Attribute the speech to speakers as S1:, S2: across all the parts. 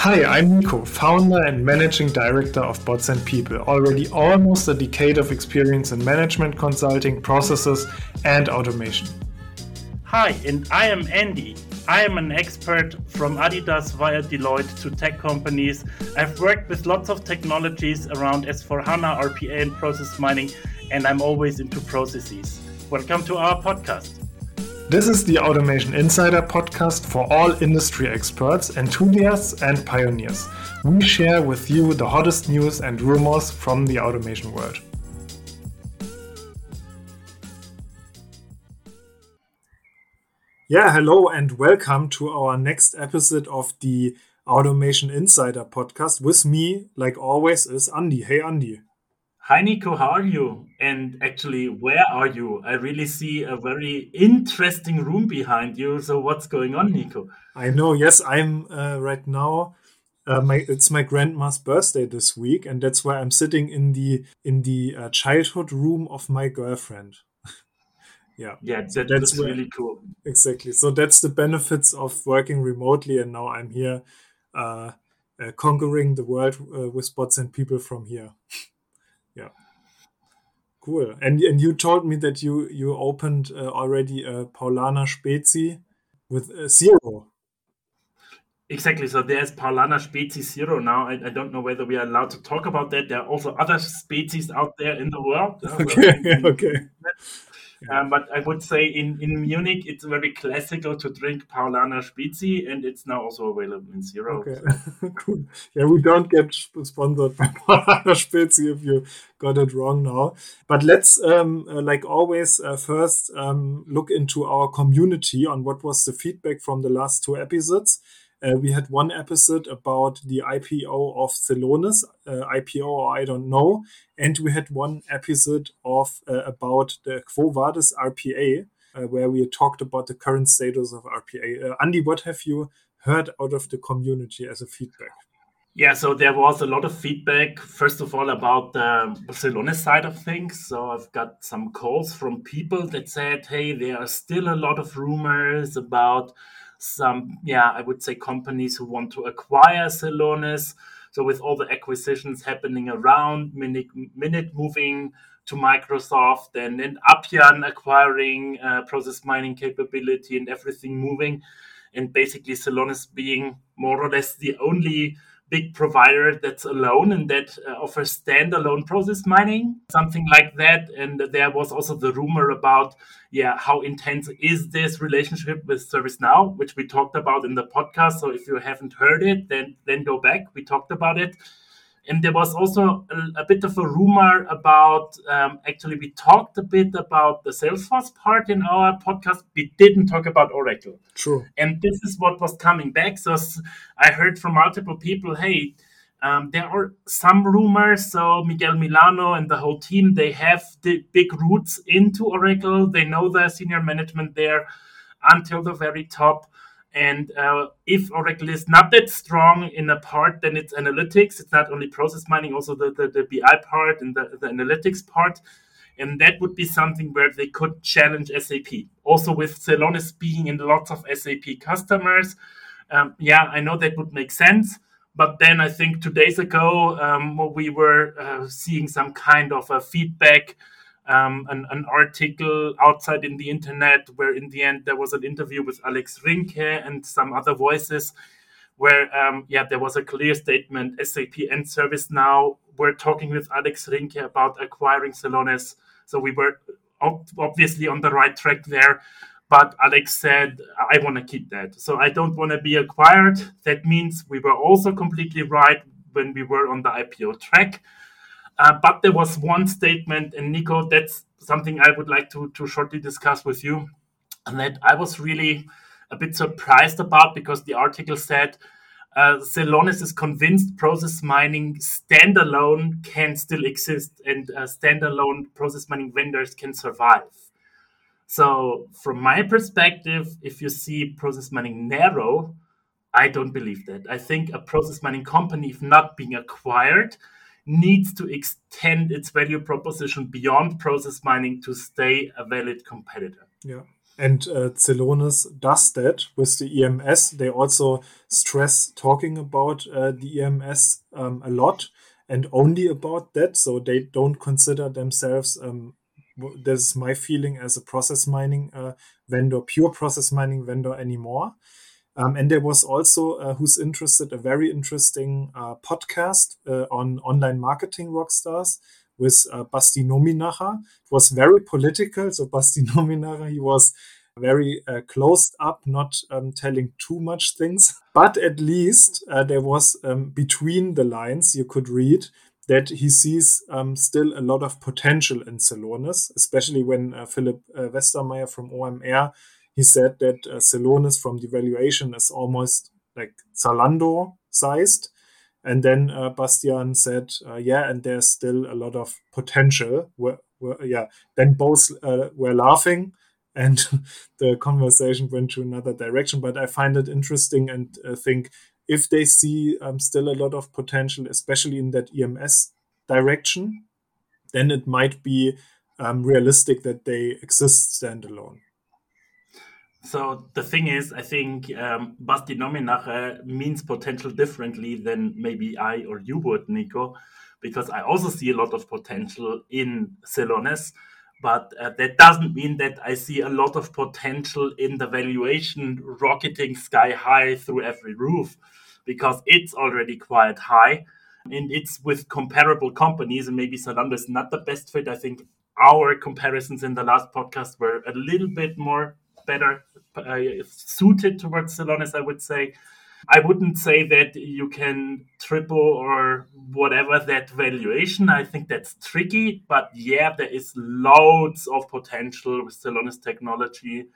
S1: Hi, I'm Nico, founder and managing director of Bots and People. Already almost a decade of experience in management consulting, processes, and automation.
S2: Hi, and I am Andy. I am an expert from Adidas via Deloitte to tech companies. I've worked with lots of technologies around S4HANA, RPA, and process mining, and I'm always into processes. Welcome to our podcast.
S1: This is the Automation Insider podcast for all industry experts, enthusiasts, and pioneers. We share with you the hottest news and rumors from the automation world. Yeah, hello and welcome to our next episode of the Automation Insider podcast. With me, like always, is Andy. Hey, Andy.
S2: Hi, Nico. How are you? And actually, where are you? I really see a very interesting room behind you. So, what's going on, Nico?
S1: I know. Yes, I'm uh, right now. Uh, my it's my grandma's birthday this week, and that's why I'm sitting in the in the uh, childhood room of my girlfriend
S2: yeah yeah that, that's where, really cool
S1: exactly so that's the benefits of working remotely and now i'm here uh, uh, conquering the world uh, with bots and people from here yeah cool and and you told me that you you opened uh, already a Paulaner spezi with a zero
S2: Exactly. So there's Paulaner Spezi Zero now. I, I, don't know whether we are allowed to talk about that. There are also other species out there in the world.
S1: Okay. okay.
S2: Um, but I would say in, in Munich, it's very classical to drink Paulaner Spezi, and it's now also available in zero.
S1: Okay, so. cool. Yeah, we don't get sponsored by Paulaner Spezi if you got it wrong now. But let's, um, uh, like always, uh, first um, look into our community on what was the feedback from the last two episodes. Uh, we had one episode about the IPO of Celonis, uh, IPO I don't know, and we had one episode of uh, about the Quo Vadis RPA, uh, where we talked about the current status of RPA. Uh, Andy, what have you heard out of the community as a feedback?
S2: Yeah, so there was a lot of feedback, first of all, about the Celonis side of things. So I've got some calls from people that said, hey, there are still a lot of rumors about some, yeah, I would say companies who want to acquire Celonis. So with all the acquisitions happening around, Minit, Minit moving to Microsoft and, and Appian acquiring uh, process mining capability and everything moving, and basically Celonis being more or less the only big provider that's alone and that uh, offers standalone process mining, something like that. And there was also the rumor about, yeah, how intense is this relationship with ServiceNow, which we talked about in the podcast. So if you haven't heard it, then then go back. We talked about it. And there was also a, a bit of a rumor about um, actually, we talked a bit about the Salesforce part in our podcast. We didn't talk about Oracle.
S1: True.
S2: And this is what was coming back. So I heard from multiple people hey, um, there are some rumors. So Miguel Milano and the whole team, they have the big roots into Oracle. They know the senior management there until the very top. And uh, if Oracle is not that strong in a part, then it's analytics. It's not only process mining, also the, the, the BI part and the, the analytics part. And that would be something where they could challenge SAP. Also, with Celonis being in lots of SAP customers, um, yeah, I know that would make sense. But then I think two days ago, um, we were uh, seeing some kind of a feedback um, an, an, article outside in the internet where in the end there was an interview with Alex Rinke and some other voices where um, yeah there was a clear statement SAP and ServiceNow were talking with Alex Rinke about acquiring Celonis. So we were ob- obviously on the right track there but Alex said I want to keep that. So I don't want to be acquired. That means we were also completely right when we were on the IPO track uh, but there was one statement, and Nico, that's something I would like to, to shortly discuss with you, and that I was really a bit surprised about because the article said uh, Celonis is convinced process mining standalone can still exist and uh, standalone process mining vendors can survive. So, from my perspective, if you see process mining narrow, I don't believe that. I think a process mining company, if not being acquired, needs to extend its value proposition beyond process mining to stay a valid competitor.
S1: Yeah. And uh, Celonis does that with the EMS. They also stress talking about uh, the EMS um, a lot and only about that. So they don't consider themselves, um, this is my feeling, as a process mining uh, vendor, pure process mining vendor anymore. Um, and there was also, uh, who's interested, a very interesting uh, podcast uh, on online marketing rockstars with uh, Basti Nominacher. It was very political. So Basti Nominacher, he was very uh, closed up, not um, telling too much things. But at least uh, there was um, between the lines you could read that he sees um, still a lot of potential in Celonis, especially when Philipp uh, Westermeyer from OMR he said that uh, from the valuation is almost like Zalando sized. And then uh, Bastian said, uh, yeah, and there's still a lot of potential. We're, we're, yeah, then both uh, were laughing and the conversation went to another direction. But I find it interesting and uh, think if they see um, still a lot of potential, especially in that EMS direction, then it might be um, realistic that they exist standalone.
S2: So the thing is, I think um, Basti Nominacher means potential differently than maybe I or you would, Nico, because I also see a lot of potential in Celonis, but uh, that doesn't mean that I see a lot of potential in the valuation rocketing sky high through every roof, because it's already quite high, and it's with comparable companies, and maybe Zalando is not the best fit. I think our comparisons in the last podcast were a little bit more better uh, suited towards Celonis, I would say. I wouldn't say that you can triple or whatever that valuation. I think that's tricky, but yeah, there is loads of potential with Celonis technology,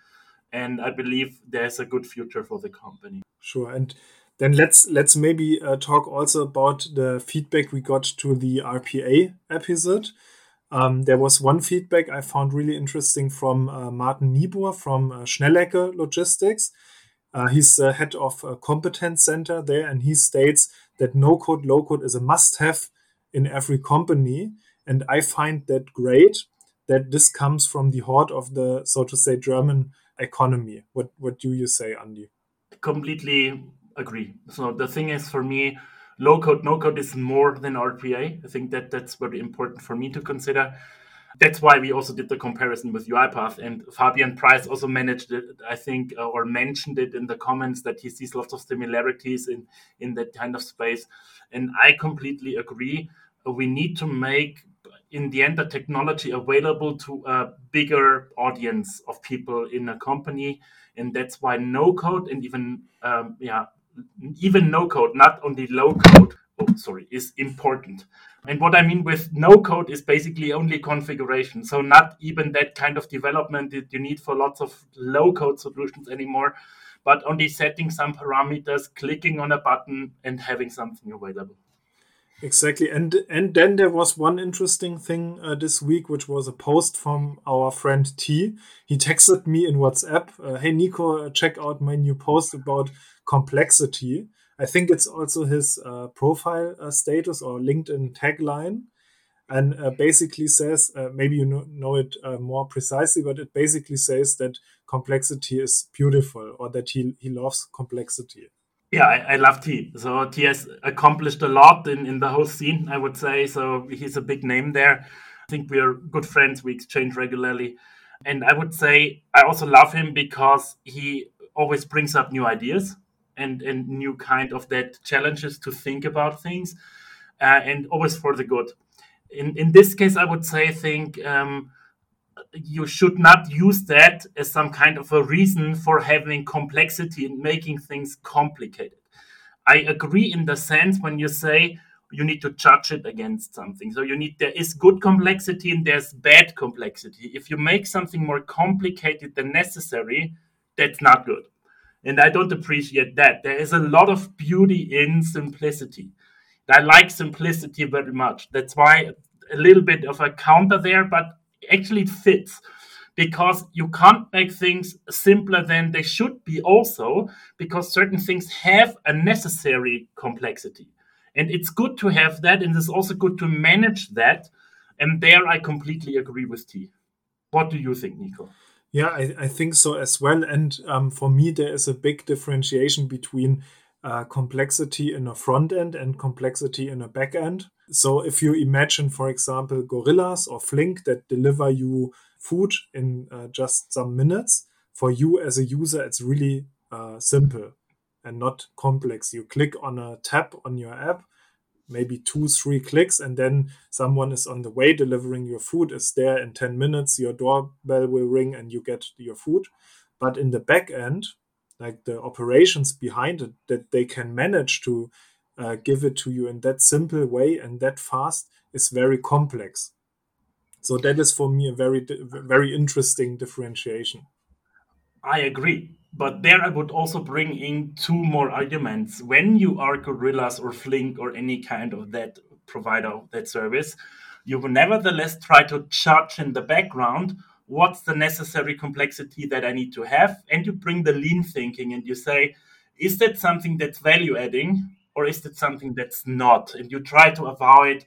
S2: and I believe there's a good future for the company.
S1: Sure, and then let's let's maybe uh, talk also about the feedback we got to the RPA episode. Um, there was one feedback I found really interesting from uh, Martin Niebuhr from uh, Schnellecke Logistics. Uh, he's the head of a competence center there, and he states that no code, low code is a must have in every company. And I find that great that this comes from the heart of the, so to say, German economy. What, what do you say, Andy?
S2: Completely agree. So the thing is, for me, low code, no code is more than RPA. I think that that's very important for me to consider. That's why we also did the comparison with UiPath, and Fabian Price also managed it, I think, uh, or mentioned it in the comments that he sees lots of similarities in in that kind of space, and I completely agree. We need to make in the end the technology available to a bigger audience of people in a company and that's why no code and even um, yeah even no code, not only low code, oh, sorry, is important. And what I mean with no code is basically only configuration. So not even that kind of development that you need for lots of low code solutions anymore, but only setting some parameters, clicking on a button and having something available.
S1: Exactly, and and then there was one interesting thing uh, this week, which was a post from our friend T. He texted me in WhatsApp, uh, "Hey Nico, check out my new post about complexity." I think it's also his uh, profile uh, status or LinkedIn tagline, and uh, basically says uh, maybe you know, know it more precisely, but it basically says that complexity is beautiful or that he he loves complexity.
S2: Yeah, I, I, love T. So T has accomplished a lot in, in the whole scene, I would say. So he's a big name there. I think we are good friends. We exchange regularly. And I would say I also love him because he always brings up new ideas and, and new kind of that challenges to think about things uh, and always for the good. In, in this case, I would say, think um, you should not use that as some kind of a reason for having complexity and making things complicated. I agree in the sense when you say you need to judge it against something. So you need there is good complexity and there's bad complexity. If you make something more complicated than necessary, that's not good. And I don't appreciate that. There is a lot of beauty in simplicity. I like simplicity very much. That's why a little bit of a counter there, but actually it fits because you can't make things simpler than they should be also because certain things have a necessary complexity and it's good to have that and it's also good to manage that and there i completely agree with t what do you think nico
S1: Yeah, I, I think so as well. And um, for me, there is a big differentiation between uh, complexity in a front end and complexity in a back end. So if you imagine, for example, Gorillas or Flink that deliver you food in uh, just some minutes, for you as a user, it's really uh, simple and not complex. You click on a tab on your app, maybe two, three clicks, and then someone is on the way delivering your food, is there in 10 minutes, your doorbell will ring and you get your food. But in the back end, like the operations behind it, that they can manage to uh, give it to you in that simple way and that fast is very complex. So that is for me a very, very interesting differentiation.
S2: I agree. But there I would also bring in two more arguments. When you are Gorillas or Flink or any kind of that provider of that service, you will nevertheless try to judge in the background what's the necessary complexity that I need to have. And you bring the lean thinking and you say, is that something that's value adding or is that something that's not? And you try to avoid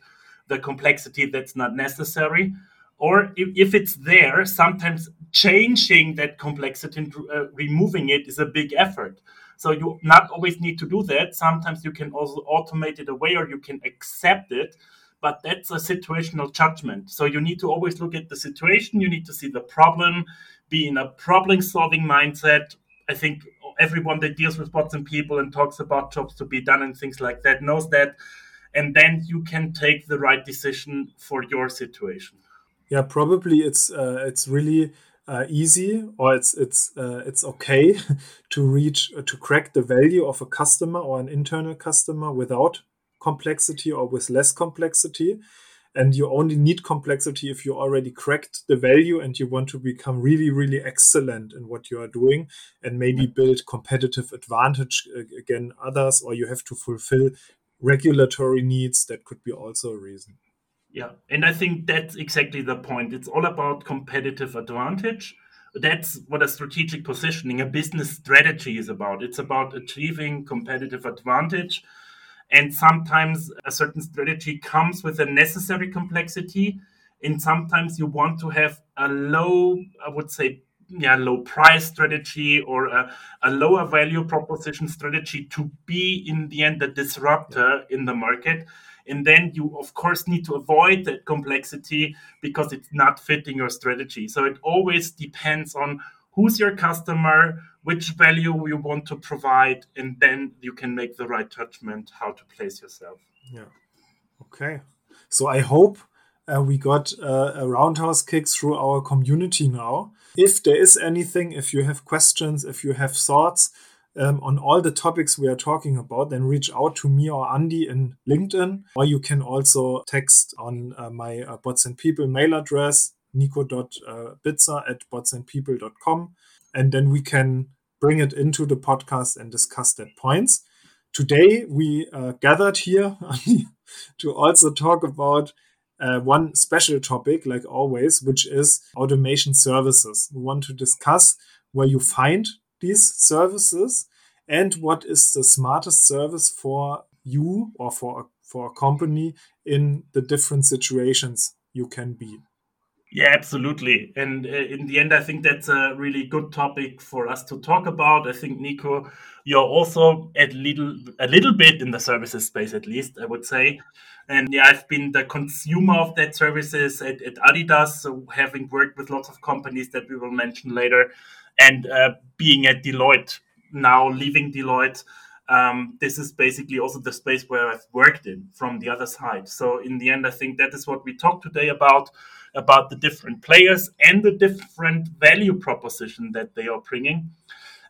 S2: the complexity that's not necessary or if, it's there, sometimes changing that complexity and uh, removing it is a big effort. So you not always need to do that. Sometimes you can also automate it away or you can accept it, but that's a situational judgment. So you need to always look at the situation. You need to see the problem, be in a problem solving mindset. I think everyone that deals with bots and people and talks about jobs to be done and things like that knows that. And then you can take the right decision for your situation.
S1: Yeah, probably it's uh, it's really uh, easy or it's it's uh, it's okay to reach uh, to crack the value of a customer or an internal customer without complexity or with less complexity. And you only need complexity if you already cracked the value and you want to become really really excellent in what you are doing and maybe build competitive advantage again others or you have to fulfill regulatory needs that could be also a reason
S2: yeah, and I think that's exactly the point. It's all about competitive advantage. That's what a strategic positioning, a business strategy is about. It's about achieving competitive advantage. And sometimes a certain strategy comes with a necessary complexity. And sometimes you want to have a low, I would say, yeah, low price strategy or a, a lower value proposition strategy to be in the end a disruptor in the market and then you, of course, need to avoid that complexity because it's not fitting your strategy. So it always depends on who's your customer, which value you want to provide, and then you can make the right judgment how to place yourself.
S1: Yeah. Okay. So I hope uh, we got uh, a roundhouse kick through our community now. If there is anything, if you have questions, if you have thoughts, um, on all the topics we are talking about, then reach out to me or Andy in LinkedIn. Or you can also text on uh, my uh, Bots and People mail address, nico.bitzer at botsandpeople.com. And then we can bring it into the podcast and discuss that points. Today, we uh, gathered here to also talk about uh, one special topic, like always, which is automation services. We want to discuss where you find these services and what is the smartest service for you or for a, for a company in the different situations you can be.
S2: Yeah, absolutely. And uh, in the end, I think that's a really good topic for us to talk about. I think Nico, you're also at little a little bit in the services space, at least I would say. And yeah, I've been the consumer of that services at, at Adidas, so having worked with lots of companies that we will mention later and uh, being at Deloitte now, leaving Deloitte, um, this is basically also the space where I've worked in from the other side. So in the end, I think that is what we talk today about about the different players and the different value proposition that they are bringing.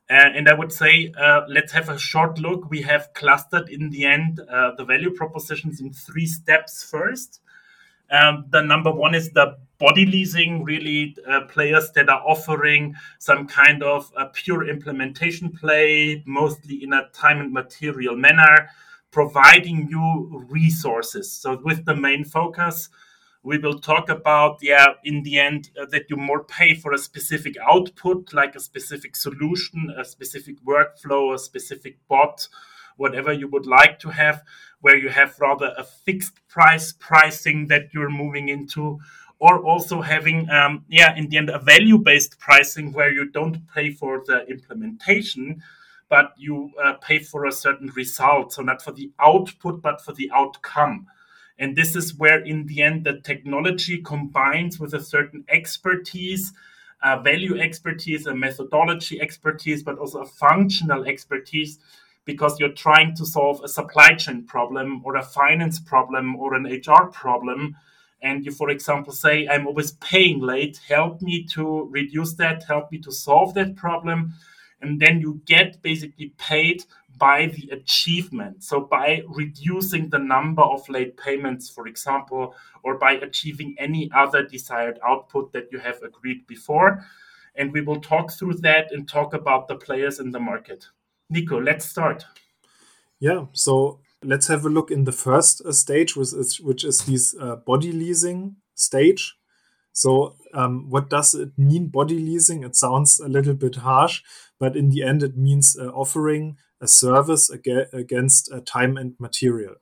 S2: Uh, and I would say, uh, let's have a short look. We have clustered in the end uh, the value propositions in three steps first. Um, the number one is the body leasing, really uh, players that are offering some kind of a pure implementation play, mostly in a time and material manner, providing you resources. So, with the main focus, we will talk about, yeah, in the end, uh, that you more pay for a specific output, like a specific solution, a specific workflow, a specific bot, whatever you would like to have where you have rather a fixed price pricing that you're moving into, or also having um, yeah in the end a value based pricing where you don't pay for the implementation but you uh, pay for a certain result. So not for the output but for the outcome. And this is where in the end the technology combines with a certain expertise value expertise a methodology expertise but also a functional expertise because you're trying to solve a supply chain problem or a finance problem or an hr problem and you, for example, say, I'm always paying late, help me to reduce that, help me to solve that problem. And then you get basically paid by the achievement. So by reducing the number of late payments, for example, or by achieving any other desired output that you have agreed before. And we will talk through that and talk about the players in the market. Nico, let's start.
S1: Yeah. So let's have a look in the first uh, stage, which is, which is this uh, body leasing stage. So, um, what does it mean, body leasing? It sounds a little bit harsh, but in the end, it means uh, offering a service ag- against uh, time and material.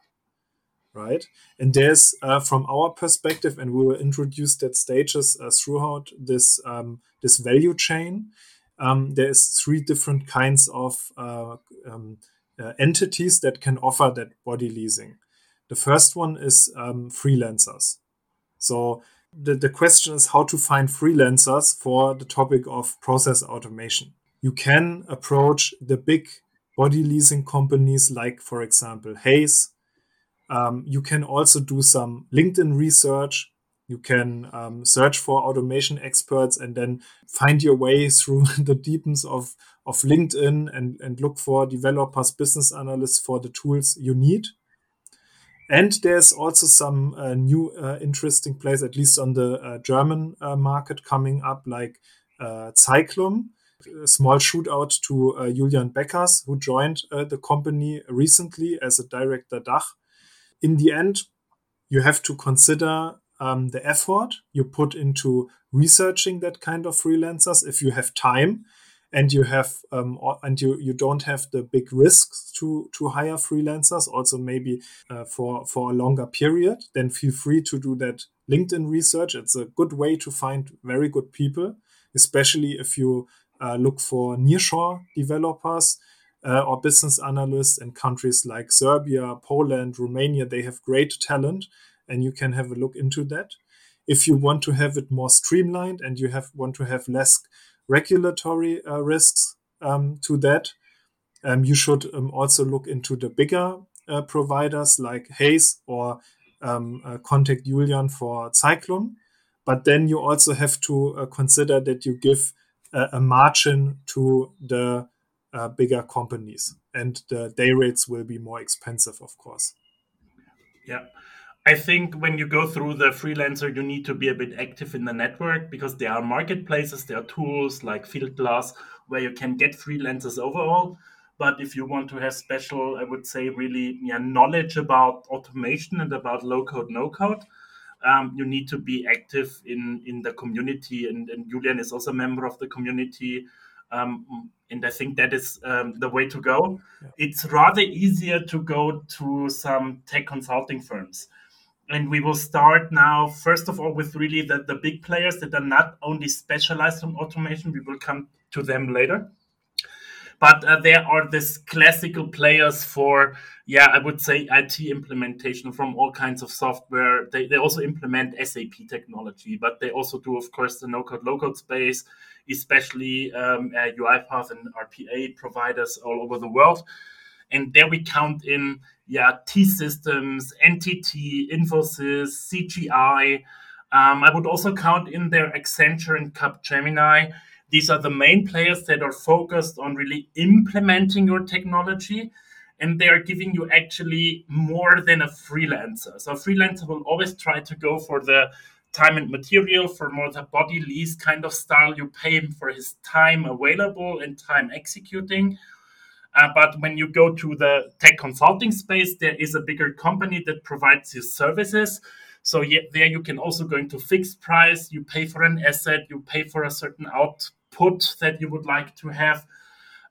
S1: Right. And there's, uh, from our perspective, and we will introduce that stages uh, throughout this, um, this value chain. Um, there's three different kinds of um, uh, entities that can offer that body leasing. The first one is um, freelancers. So the, the question is how to find freelancers for the topic of process automation. You can approach the big body leasing companies like, for example, Hays. Um, you can also do some LinkedIn research you can um, search for automation experts and then find your way through the deepens of, of LinkedIn and, and look for developers, business analysts for the tools you need. And there's also some uh, new uh, interesting plays, at least on the uh, German uh, market, coming up, like uh, Cyclum, a small shootout to uh, Julian Beckers, who joined the company recently as a director DACH. In the end, you have to consider um, the effort you put into researching that kind of freelancers if you have time and you have um, and you you don't have the big risks to to hire freelancers also maybe uh, for for a longer period then feel free to do that linkedin research. It's a good way to find very good people especially if you uh, look for nearshore developers uh, or business analysts in countries like serbia poland romania. They have great talent and you can have a look into that. If you want to have it more streamlined and you have want to have less regulatory uh, risks um, to that, um, you should um, also look into the bigger uh, providers like Hays or um, uh, contact Julian for Cyclum. But then you also have to uh, consider that you give a margin to the uh, bigger companies, and the day rates will be more expensive, of course.
S2: Yeah. I think when you go through the freelancer, you need to be a bit active in the network because there are marketplaces, there are tools like Fieldglass where you can get freelancers overall. But if you want to have special, I would say, really yeah, knowledge about automation and about low code, no code, um, you need to be active in, in the community. And, and Julian is also a member of the community. Um, and I think that is um, the way to go. Yeah. It's rather easier to go to some tech consulting firms and we will start now first of all with really the, the big players that are not only specialized on automation. We will come to them later. But uh, there are these classical players for yeah i would say it implementation from all kinds of software. They, they also implement sap technology but they also do of course the no code low code space especially um, uh, uipath and rpa providers all over the world and there we count in yeah, T Systems, NTT, Infosys, CGI. Um, I would also count in there Accenture and Capgemini. These are the main players that are focused on really implementing your technology, and they are giving you actually more than a freelancer. So a freelancer will always try to go for the time and material for more the body lease kind of style. You pay him for his time available and time executing uh, but when you go to the tech consulting space, there is a bigger company that provides you services. So yeah, there you can also go into fixed price. You pay for an asset, you pay for a certain output that you would like to have,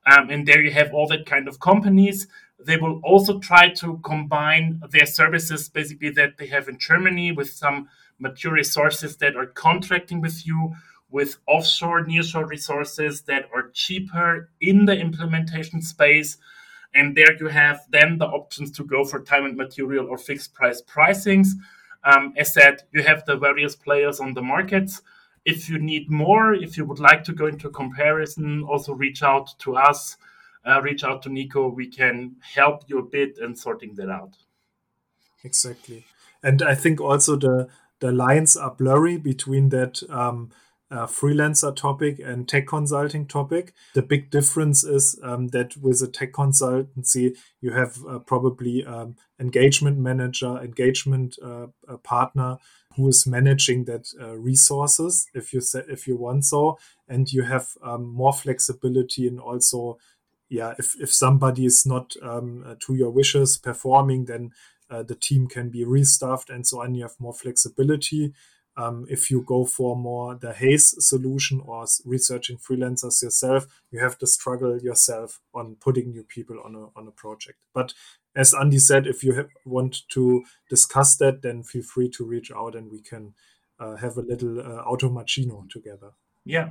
S2: um, and there you have all that kind of companies. They will also try to combine their services, basically that they have in Germany, with some mature resources that are contracting with you with offshore, nearshore resources that are cheaper in the implementation space. And there you have then the options to go for time and material or fixed price pricings. Um, as said, you have the various players on the markets. If you need more, if you would like to go into comparison, also reach out to us, uh, reach out to Nico. We can help you a bit in sorting that out.
S1: Exactly. And I think also the the lines are blurry between that um, uh, freelancer topic and tech consulting topic. The big difference is um, that with a tech consultancy, you have uh, probably um, engagement manager, engagement uh, partner who is managing that uh, resources, if you if you want so, and you have um, more flexibility and also, yeah, if if somebody is not um, uh, to your wishes performing, then uh, the team can be restaffed and so on. You have more flexibility. Um, if you go for more the Hays solution or researching freelancers yourself, you have to struggle yourself on putting new people on a on a project. But as Andy said, if you want to discuss that, then feel free to reach out and we can uh, have a little uh, automachino together.
S2: Yeah,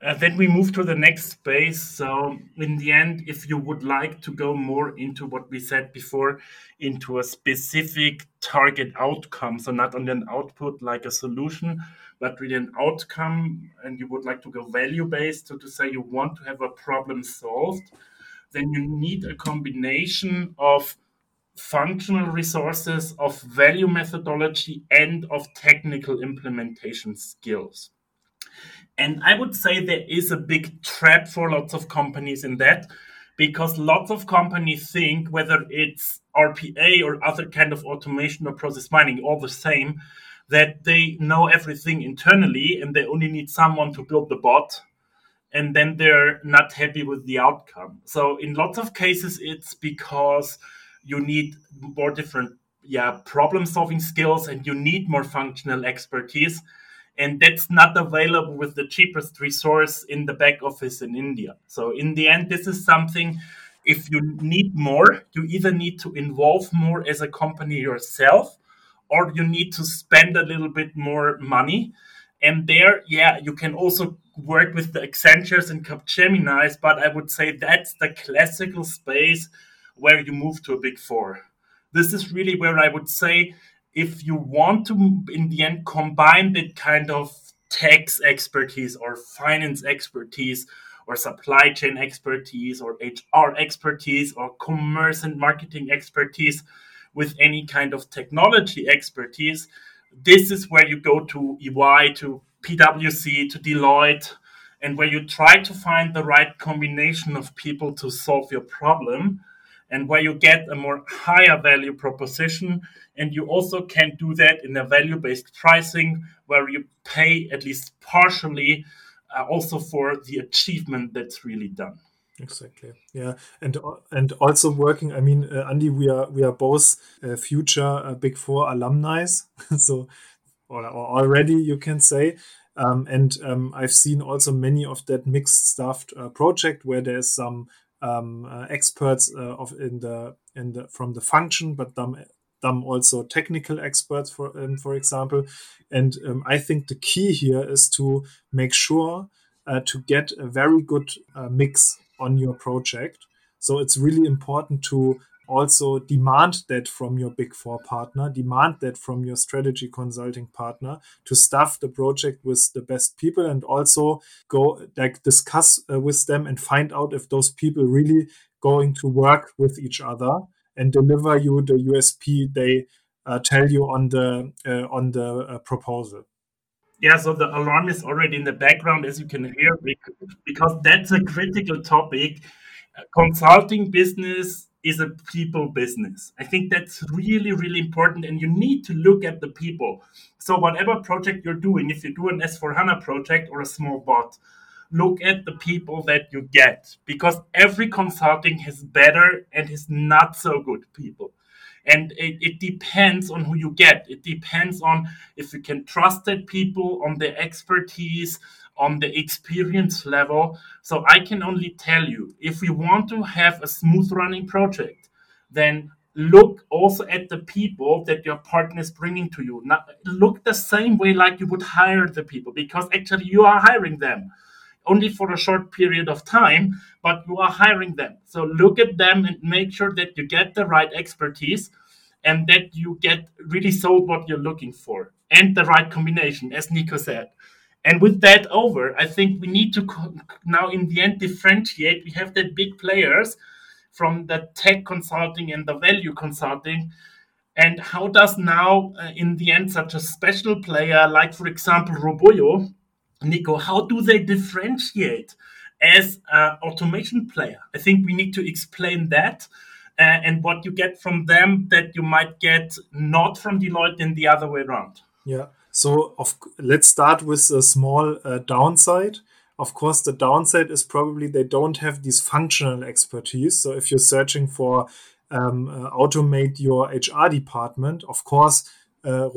S2: uh, then we move to the next space. So, in the end, if you would like to go more into what we said before, into a specific target outcome, so not only an output like a solution, but really an outcome, and you would like to go value based, so to say you want to have a problem solved, then you need a combination of functional resources, of value methodology, and of technical implementation skills. And I would say there is a big trap for lots of companies in that because lots of companies think whether it's RPA or other kind of automation or process mining, all the same, that they know everything internally and they only need someone to build the bot and then they're not happy with the outcome. So in lots of cases it's because you need more different yeah problem solving skills and you need more functional expertise and that's not available with the cheapest resource in the back office in India. So in the end, this is something. If you need more, you either need to involve more as a company yourself, or you need to spend a little bit more money. And there, yeah, you can also work with the Accentures and Capgeminis, but I would say that's the classical space where you move to a big four. This is really where I would say if you want to in the end combine that kind of tax expertise or finance expertise or supply chain expertise or HR expertise or commerce and marketing expertise with any kind of technology expertise, this is where you go to EY, to PwC, to Deloitte, and where you try to find the right combination of people to solve your problem and where you get a more higher value proposition. And you also can do that in a value based pricing where you pay at least partially uh, also for the achievement that's really done.
S1: Exactly. Yeah, and and also working. I mean, uh, Andy, we are we are both uh, future uh, Big Four alumni, so or, or, already you can say. Um, and um, I've seen also many of that mixed staffed uh, project where there's some um, uh, experts uh, of in the in the from the function, but them them also technical experts for um, for example. And um, I think the key here is to make sure uh, to get a very good uh, mix on your project. So it's really important to also demand that from your big four partner, demand that from your strategy consulting partner to staff the project with the best people and also go like discuss uh, with them and find out if those people really going to work with each other and deliver you the USP they uh, tell you on the uh, on the uh, proposal.
S2: Yeah, so the alarm is already in the background, as you can hear, because that's a critical topic. Consulting business is a people business. I think that's really, really important. And you need to look at the people. So, whatever project you're doing, if you do an S4 HANA project or a small bot, look at the people that you get because every consulting has better and has not so good people. And it, it depends on who you get. It depends on if you can trust that people, on their expertise, on the experience level. So I can only tell you if we want to have a smooth running project, then look also at the people that your partner is bringing to you. Now, look the same way like you would hire the people because actually you are hiring them only for a short period of time, but you are hiring them. So look at them and make sure that you get the right expertise and that you get really sold what you're looking for and the right combination, as Nico said. And with that over, I think we need to now, in the end, differentiate. We have the big players from the tech consulting and the value consulting. And how does now, uh, in the end, such a special player like, for example, Roboyo, Nico, how do they differentiate as an automation player? I think we need to explain that. Uh, and what you get from them that you might get not from Deloitte and the other way around.
S1: Yeah. So of, let's start with a small uh, downside. Of course, the downside is probably they don't have this functional expertise. So if you're searching for um, uh, automate your HR department, of course, uh,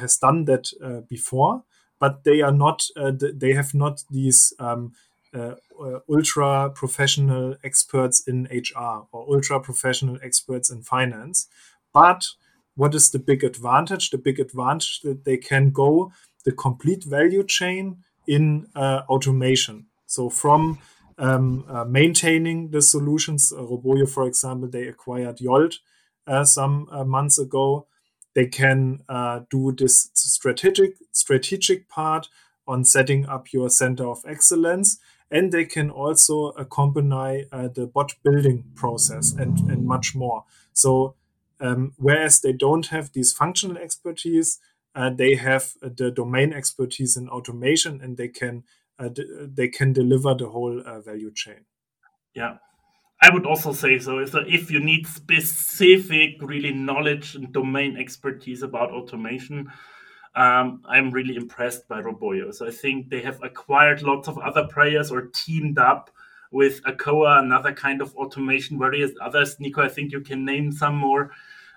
S1: has done that uh, before but they are not uh, they have not these um, uh, uh, ultra professional experts in HR or ultra professional experts in finance. But what is the big advantage? The big advantage that they can go the complete value chain in uh, automation. So from um, uh, maintaining the solutions, uh, Roboyo, for example, they acquired Yolt uh, some months ago they can uh, do this strategic strategic part on setting up your center of excellence and they can also accompany uh, the bot building process and, and much more so um, whereas they don't have this functional expertise uh, they have the domain expertise in automation and they can uh, they can deliver the whole uh, value chain
S2: yeah I would also say so. So if you need specific, really knowledge and domain expertise about automation, um, I'm really impressed by Roboyo. So I think they have acquired lots of other players or teamed up with Akoa, another kind of automation, various others. Nico, I think you can name some more,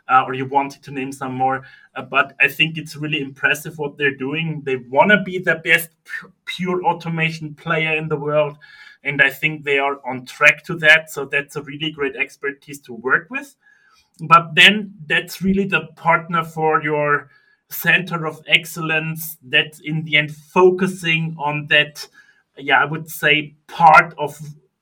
S2: uh, or you wanted to name some more. Uh, but I think it's really impressive what they're doing. They want to be the best pure automation player in the world and I think they are on track to that. So that's a really great expertise to work with. But then that's really the partner for your center of excellence that's in the end focusing on that, yeah, I would say part of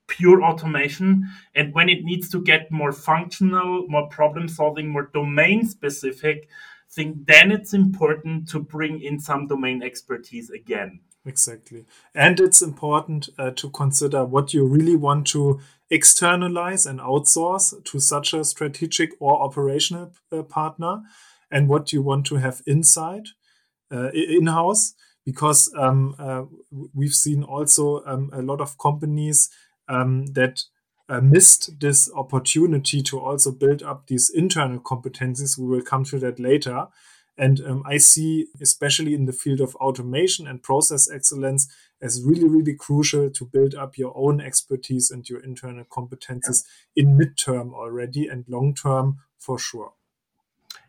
S2: pure automation. And when it needs to get more functional, more problem solving, more domain specific, I think then it's important to bring in some domain expertise again.
S1: Exactly. And it's important uh, to consider what you really want to externalize and outsource to such a strategic or operational uh, partner and what you want to have inside, uh, in house. Because um, uh, we've seen also um, a lot of companies um, that uh, missed this opportunity to also build up these internal competencies. We will come to that later and um, I see, especially in the field of automation and process excellence, as really, really crucial to build up your own expertise and your internal competences in midterm already and long term for sure.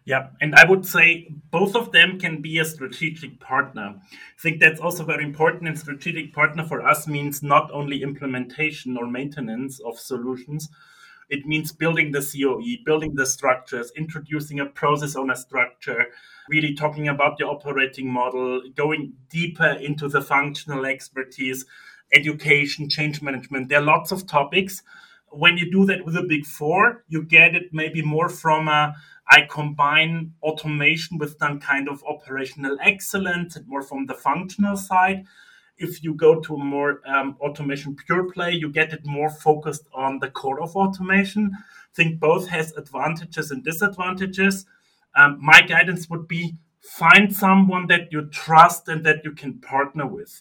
S2: Yeah, and I would say both of them can be a strategic partner. I think that's also very important. And strategic partner for us means not only implementation or maintenance of solutions, it means building the COE, building the structures, introducing a process owner structure, really talking about the operating model, going deeper into the functional expertise, education, change management. There are lots of topics. When you do that with a big four, you get it maybe more from a I combine automation with some kind of operational excellence more from the functional side. If you go to a more um, automation pure play, you get it more focused on the core of automation. I think both has advantages and disadvantages um, my guidance would be find someone that you trust and that you can partner with.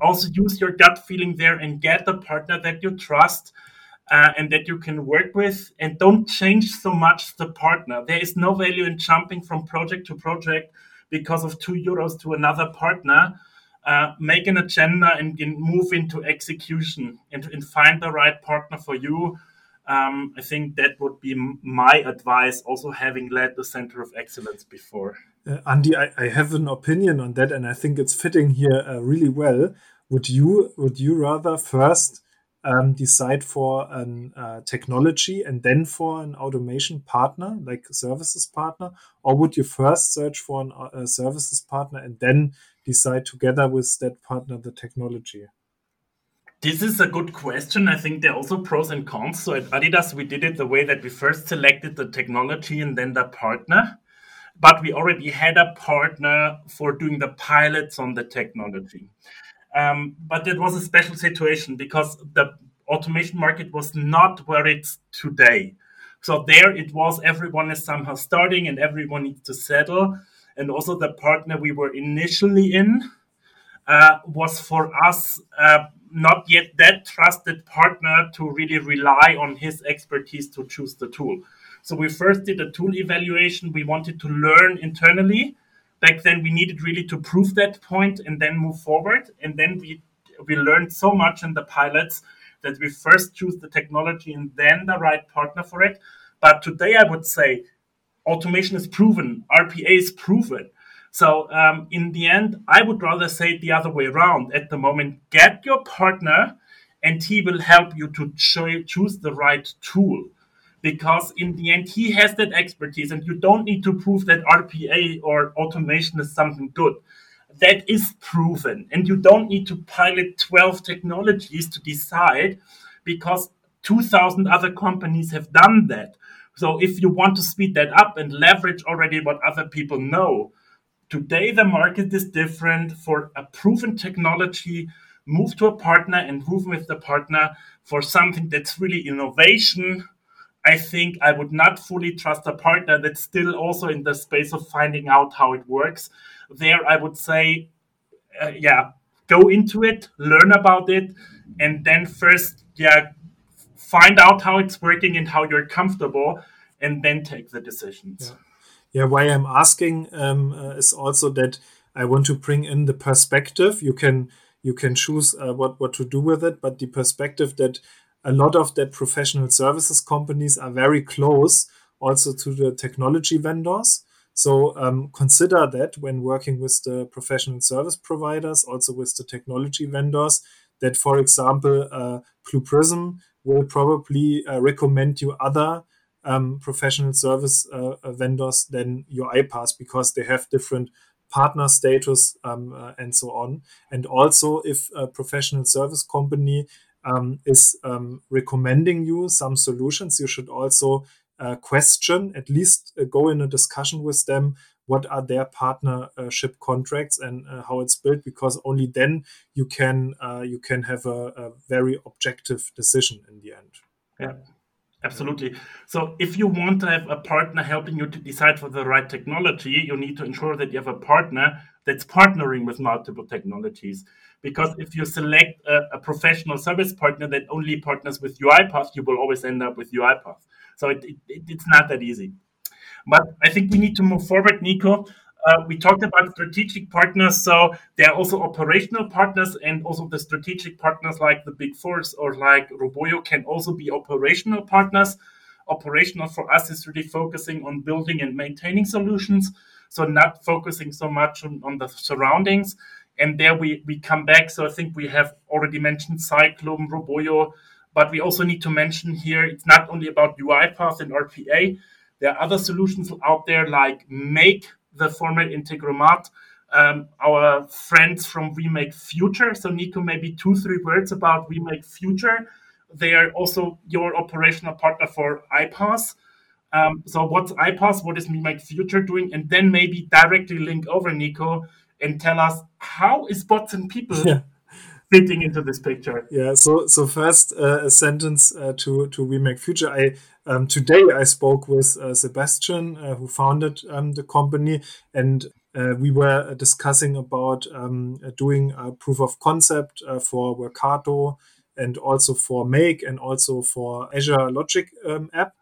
S2: Also, use your gut feeling there and get a partner that you trust uh, and that you can work with. And don't change so much the partner. There is no value in jumping from project to project because of two euros to another partner. Uh, make an agenda and, and move into execution and, and find the right partner for you um, I think that would be my advice, also having led the Center of Excellence before.
S1: Uh, Andy, I, I, have an opinion on that, and I think it's fitting here uh, really well. Would you would you rather first um, decide for an uh, technology and then for an automation partner, like services partner, or would you first search for an, uh, a services partner and then decide together with that partner the technology?
S2: This is a good question. I think there are also pros and cons. So at Adidas, we did it the way that we first selected the technology and then the partner. But we already had a partner for doing the pilots on the technology. Um, but it was a special situation because the automation market was not where it's today. So there it was everyone is somehow starting and everyone needs to settle. And also the partner we were initially in uh, was for us uh, not yet that trusted partner to really rely on his expertise to choose the tool. So we first did a tool evaluation. We wanted to learn internally. Back then, we needed really to prove that point and then move forward. And then we we learned so much in the pilots that we first choose the technology and then the right partner for it. But today, I would say automation is proven, RPA is proven. So um, in the end, I would rather say the other way around. At the moment, get your partner, and he will help you to cho- choose the right tool. Because in the end, he has that expertise, and you don't need to prove that RPA or automation is something good. That is proven, and you don't need to pilot 12 technologies to decide because 2,000 other companies have done that. So if you want to speed that up and leverage already what other people know, Today, the market is different. For a proven technology, move to a partner and move with the partner for something that's really innovation. I think I would not fully trust a partner that's still also in the space of finding out how it works. There, I would say, uh, yeah, go into it, learn about it, and then first, yeah, find out how it's working and how you're comfortable, and then take the decisions.
S1: Yeah. Yeah, why I'm asking um, uh, is also that I want to bring in the perspective. You can you can choose uh, what what to do with it, but the perspective that a lot of that professional services companies are very close also to the technology vendors. So um, consider that when working with the professional service providers, also with the technology vendors, that for example, uh, Blue Prism will probably uh, recommend you other um, professional service uh, vendors than UiPath because they have different partner status um, uh, and so on. And also, if a professional service company um, is um, recommending you some solutions, you should also uh, question, at least uh, go in a discussion with them. What are their partnership contracts and uh, how it's built? Because only then you can you can have a, a very objective decision in the end.
S2: Yeah. Absolutely. So, if you want to have a partner helping you to decide for the right technology, you need to ensure that you have a partner that's partnering with multiple technologies. Because if you select a, a professional service partner that only partners with UiPath, you will always end up with UiPath. So, it, it, it's not that easy. But I think we need to move forward, Nico. Uh, we talked about strategic partners, so there are also operational partners, and also the strategic partners like the Big Fours or like Roboyo can also be operational partners. Operational for us is really focusing on building and maintaining solutions, so not focusing so much on, on the surroundings. And there we, we come back. So I think we have already mentioned Cyclone, Roboyo, but we also need to mention here it's not only about UiPath and RPA. There are other solutions out there like Make, the format Integromat, um, our friends from Remake Future. So, Nico, maybe two, three words about Remake Future. They are also your operational partner for iPaaS. Um, so, what's iPaaS? What is Remake Future doing? And then maybe directly link over, Nico, and tell us how is bots and people yeah. fitting into this picture?
S1: Yeah. So, so first uh, a sentence uh, to to Remake Future. I um, today, I spoke with uh, Sebastian, uh, who founded um, the company, and uh, we were discussing about um, doing a proof of concept uh, for Workato and also for Make and also for Azure Logic um, app.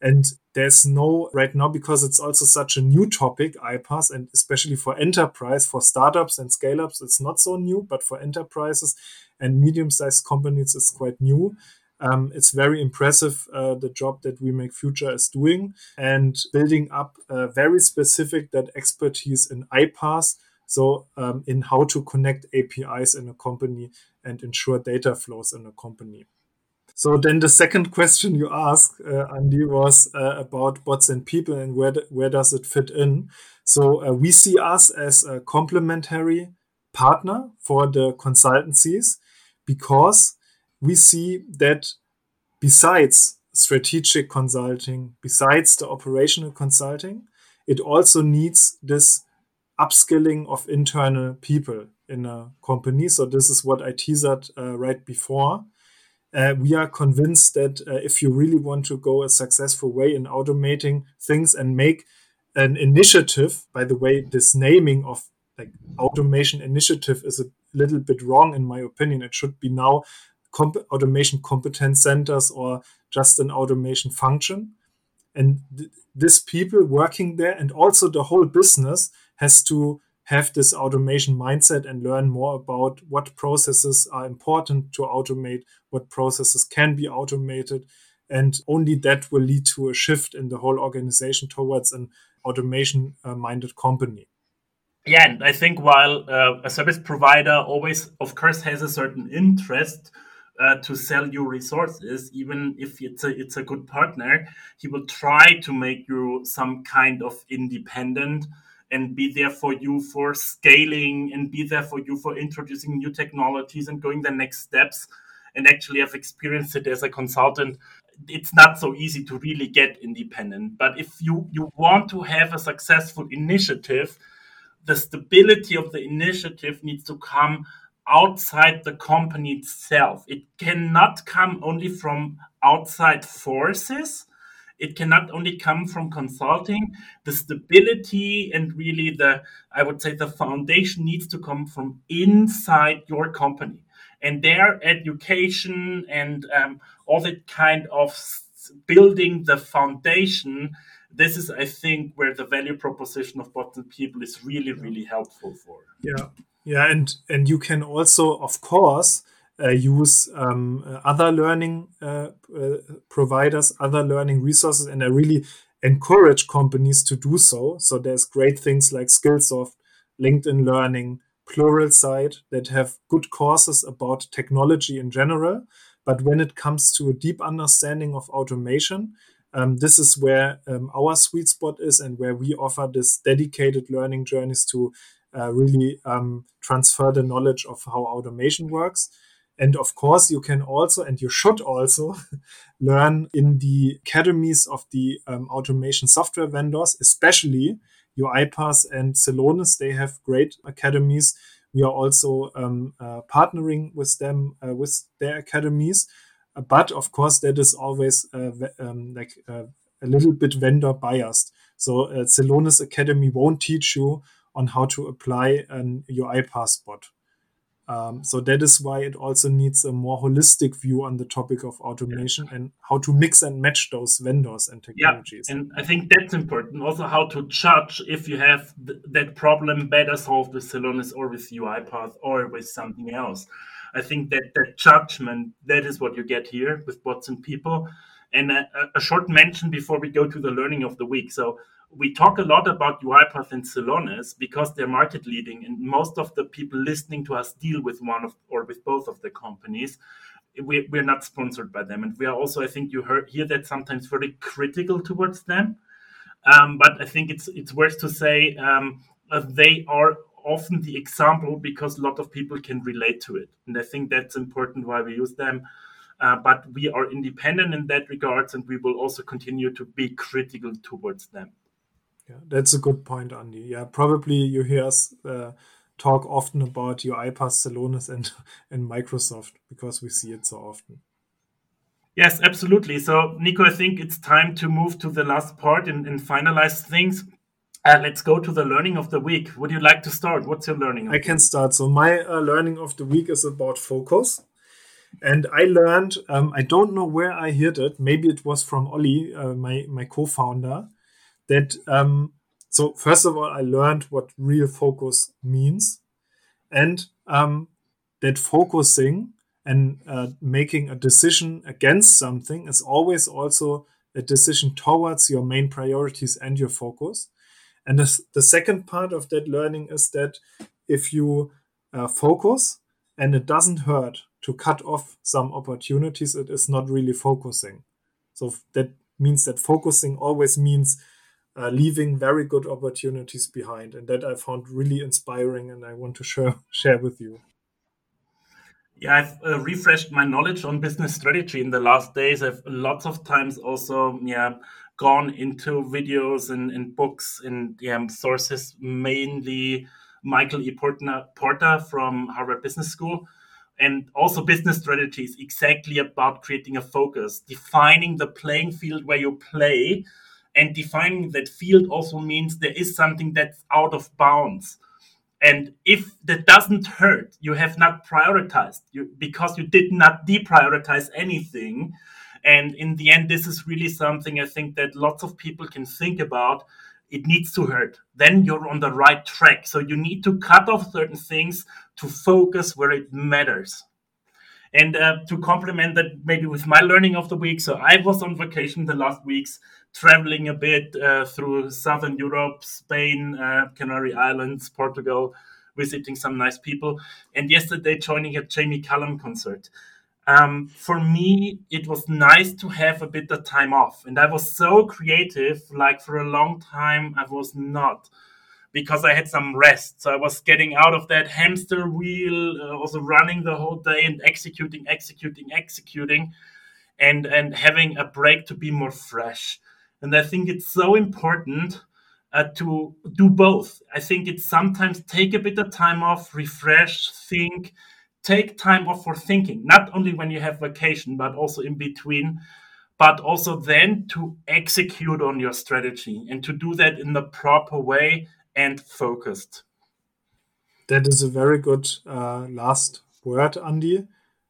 S1: And there's no right now because it's also such a new topic, iPaaS, and especially for enterprise, for startups and scale ups, it's not so new, but for enterprises and medium sized companies, it's quite new. Um, it's very impressive uh, the job that Remake Future is doing and building up uh, very specific that expertise in iPaaS. So um, in how to connect APIs in a company and ensure data flows in a company. So then the second question you asked, uh, Andy, was uh, about bots and people and where, where does it fit in? So uh, we see us as a complementary partner for the consultancies because we see that besides strategic consulting, besides the operational consulting, it also needs this upskilling of internal people in a company. So this is what I teased uh, right before. Uh, we are convinced that uh, if you really want to go a successful way in automating things and make an initiative, by the way, this naming of like automation initiative is a little bit wrong in my opinion. It should be now comp- automation competence centers or just an automation function. And th- this people working there and also the whole business has to have this automation mindset and learn more about what processes are important to automate, what processes can be automated. And only that will lead to a shift in the whole organization towards an automation minded company.
S2: Yeah, and I think while uh, a service provider always, of course, has a certain interest uh, to sell you resources, even if it's a it's a good partner, he will try to make you some kind of independent and be there for you for scaling and be there for you for introducing new technologies and going the next steps. And actually I've experienced it as a consultant. It's not so easy to really get independent but if you you want to have a successful initiative the stability of the initiative needs to come outside the company itself. It cannot come only from outside forces it cannot only come from consulting. The stability and really the i would say the foundation needs to come from inside your company. And their education and um, all that kind of building the foundation this is i think where the value proposition of and people is really really helpful for.
S1: Yeah. Yeah and and you can also of course use um, uh, other learning uh, uh, providers, other learning resources, and I really encourage companies to do so. So there's great things like Skillsoft, LinkedIn Learning, Pluralsight that have good courses about technology in general. But when it comes to a deep understanding of automation, um, this is where um, our sweet spot is and where we offer this dedicated learning journeys to uh, really um, transfer the knowledge of how automation works. And of course, you can also, and you should also, learn in the academies of the um, automation software vendors, especially UiPath and Celonis. They have great academies. We are also um, uh, partnering with them, uh, with their academies. Uh, but of course, that is always uh, um, like uh, a little bit vendor biased. So uh, Celonis Academy won't teach you on how to apply an UiPath bot. Um, so that is why it also needs a more holistic view on the topic of automation yeah. and how to mix and match those vendors and technologies.
S2: Yeah, and I think that's important. Also, how to judge if you have th- that problem better solved with Celonis or with UiPath or with something else. I think that that judgment that is what you get here with bots and people. And a, a short mention before we go to the learning of the week. So we talk a lot about UiPath and Celonis because they're market leading, and most of the people listening to us deal with one of or with both of the companies. We, we're not sponsored by them, and we are also, I think, you heard, hear that sometimes very critical towards them. Um, but I think it's it's worth to say um, uh, they are often the example because a lot of people can relate to it, and I think that's important why we use them. Uh, but we are independent in that regards, and we will also continue to be critical towards them.
S1: Yeah, that's a good point, Andy. Yeah, probably you hear us uh, talk often about UiPath, Celonis, and and Microsoft because we see it so often.
S2: Yes, absolutely. So, Nico, I think it's time to move to the last part and, and finalize things. Uh, let's go to the learning of the week. Would you like to start? What's your learning?
S1: I can start. So, my uh, learning of the week is about focus. And I learned, um, I don't know where I heard it. Maybe it was from Ollie, uh, my, my co founder that um, so first of all i learned what real focus means and um, that focusing and uh, making a decision against something is always also a decision towards your main priorities and your focus and the, the second part of that learning is that if you uh, focus and it doesn't hurt to cut off some opportunities, it is not really focusing. So that means that focusing always means uh, leaving very good opportunities behind. And that I found really inspiring and I want to share, share with you.
S2: Yeah, I've uh, refreshed my knowledge on business strategy in the last days. I've lots of times also, yeah, gone into videos and, and books and yeah, sources, mainly Michael E. Porter, Porter from Harvard Business School. And also, business strategy is exactly about creating a focus, defining the playing field where you play, and defining that field also means there is something that's out of bounds and if that doesn't hurt, you have not prioritized you, because you did not deprioritize anything. And in the end, this is really something I think that lots of people can think about. It needs to hurt. Then you're on the right track. So you need to cut off certain things to focus where it matters. And uh, to complement that, maybe with my learning of the week. So I was on vacation the last weeks traveling a bit uh, through Southern Europe, Spain, uh, Canary Islands, Portugal, visiting some nice people. And yesterday, joining a Jamie Cullum concert. Um, for me, it was nice to have a bit of time off. And I was so creative, like for a long time, I was not because I had some rest. So I was getting out of that hamster wheel, uh, also running the whole day and executing, executing, executing, and and having a break to be more fresh. And I think it's so important uh, to do both. I think it's sometimes take a bit of time off, refresh, think, take time off for thinking, not only when you have vacation, but also in between, but also then to execute on your strategy and to do that in the proper way and focused.
S1: That is a very good uh, last word, Andy.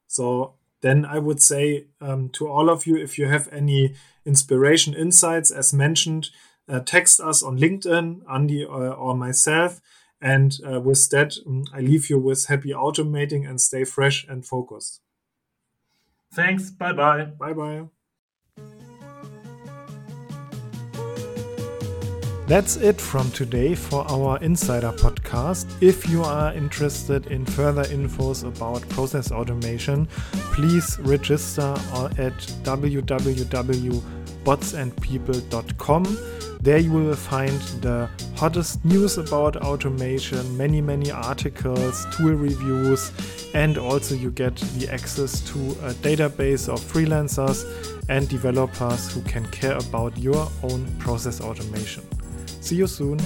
S1: So then I would say um, to all of you, if you have any inspiration insights, as mentioned, uh, text us on LinkedIn, Andy or, or myself. And uh, with that, um, I leave you with happy automating and stay fresh and focused.
S2: Thanks. Bye bye.
S1: Bye bye. That's it from today for our Insider podcast. If you are interested in further infos about process automation, please register at www.botsandpeople.com. There you will find the hottest news about automation, many, many articles, tool reviews, and also you get the access to a database of freelancers and developers who can care about your own process automation. See you soon.